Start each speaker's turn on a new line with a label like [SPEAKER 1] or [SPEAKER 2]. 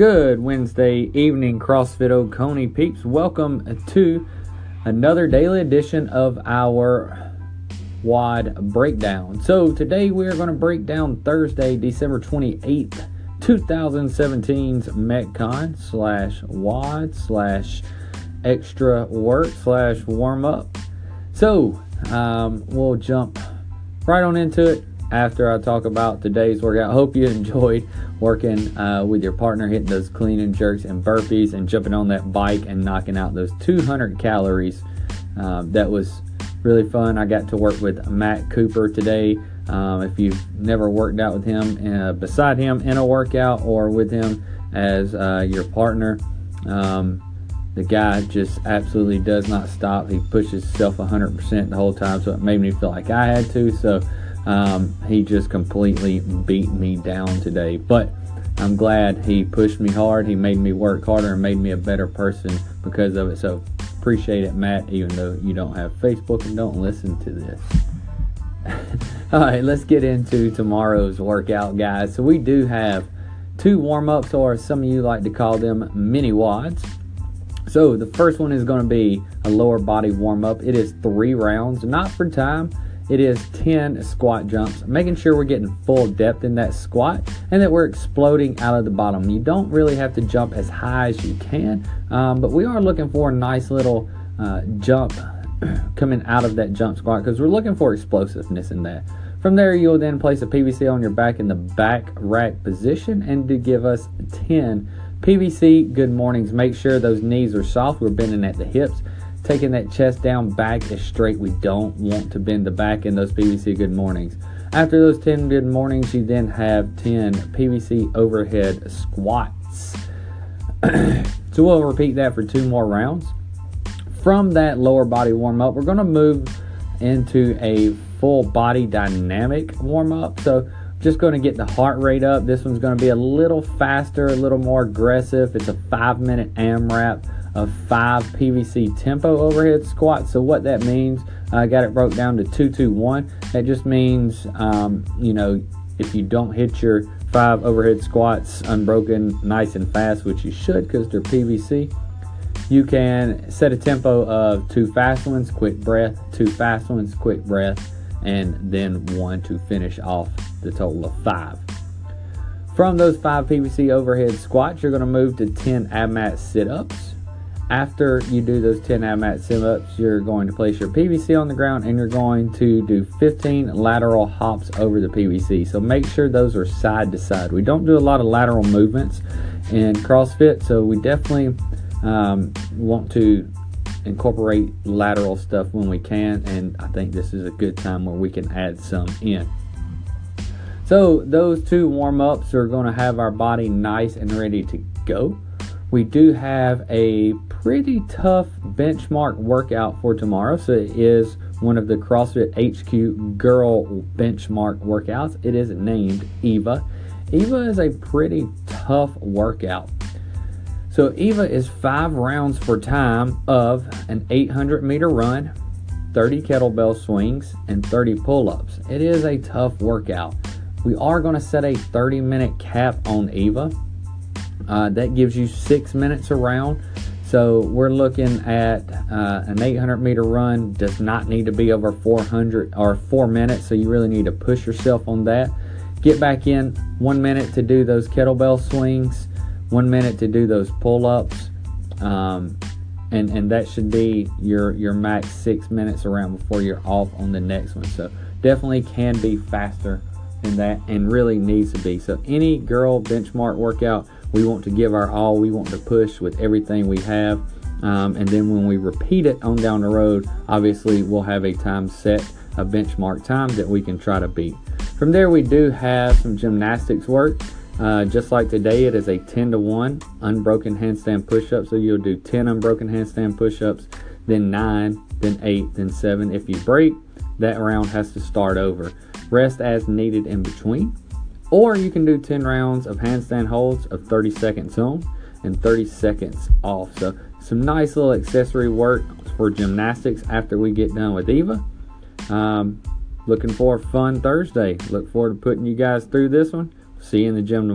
[SPEAKER 1] Good Wednesday evening, CrossFit Oconee peeps. Welcome to another daily edition of our WOD breakdown. So, today we are going to break down Thursday, December 28th, 2017's Metcon slash WOD slash extra work slash warm up. So, um, we'll jump right on into it after I talk about today's workout. Hope you enjoyed working uh, with your partner, hitting those clean and jerks and burpees, and jumping on that bike and knocking out those 200 calories. Um, that was really fun. I got to work with Matt Cooper today. Um, if you've never worked out with him, uh, beside him in a workout or with him as uh, your partner, um, the guy just absolutely does not stop. He pushes himself 100% the whole time, so it made me feel like I had to. So um, he just completely beat me down today. But I'm glad he pushed me hard. He made me work harder and made me a better person because of it. So appreciate it, Matt, even though you don't have Facebook and don't listen to this. All right, let's get into tomorrow's workout, guys. So we do have two warm ups, or some of you like to call them mini WODs. So the first one is going to be a lower body warm up. It is three rounds, not for time it is 10 squat jumps, making sure we're getting full depth in that squat and that we're exploding out of the bottom. You don't really have to jump as high as you can, um, but we are looking for a nice little uh, jump coming out of that jump squat because we're looking for explosiveness in that. From there, you'll then place a PVC on your back in the back rack position and to give us 10 PVC good mornings. Make sure those knees are soft. We're bending at the hips taking that chest down back is straight. We don't want to bend the back in those PVC good mornings. After those 10 good mornings, you then have 10 PVC overhead squats. so we'll repeat that for two more rounds. From that lower body warm up, we're going to move into a full body dynamic warm up. So just going to get the heart rate up. This one's going to be a little faster, a little more aggressive. It's a five minute AMRAP of five PVC tempo overhead squats. So what that means, I got it broke down to two, two, one. That just means, um, you know, if you don't hit your five overhead squats unbroken, nice and fast, which you should because they're PVC, you can set a tempo of two fast ones, quick breath, two fast ones, quick breath, and then one to finish off the total of five. From those five PVC overhead squats, you're going to move to 10 ab mat sit ups. After you do those 10 ab mat sit ups, you're going to place your PVC on the ground and you're going to do 15 lateral hops over the PVC. So make sure those are side to side. We don't do a lot of lateral movements in CrossFit, so we definitely um, want to incorporate lateral stuff when we can, and I think this is a good time where we can add some in. So, those two warm ups are going to have our body nice and ready to go. We do have a pretty tough benchmark workout for tomorrow. So it is one of the CrossFit HQ girl benchmark workouts. It is named Eva. Eva is a pretty tough workout. So Eva is five rounds for time of an 800 meter run, 30 kettlebell swings, and 30 pull ups. It is a tough workout. We are going to set a 30 minute cap on Eva. Uh, that gives you six minutes around. So we're looking at uh, an 800 meter run does not need to be over 400 or four minutes. So you really need to push yourself on that. Get back in one minute to do those kettlebell swings, one minute to do those pull ups, um, and and that should be your your max six minutes around before you're off on the next one. So definitely can be faster than that, and really needs to be. So any girl benchmark workout we want to give our all. We want to push with everything we have. Um, and then when we repeat it on down the road, obviously we'll have a time set, a benchmark time that we can try to beat. From there, we do have some gymnastics work. Uh, just like today, it is a 10 to 1 unbroken handstand push up. So you'll do 10 unbroken handstand push ups, then 9, then 8, then 7. If you break, that round has to start over. Rest as needed in between. Or you can do 10 rounds of handstand holds of 30 seconds on and 30 seconds off. So some nice little accessory work for gymnastics after we get done with Eva. Um, looking for a fun Thursday. Look forward to putting you guys through this one. See you in the gym tomorrow.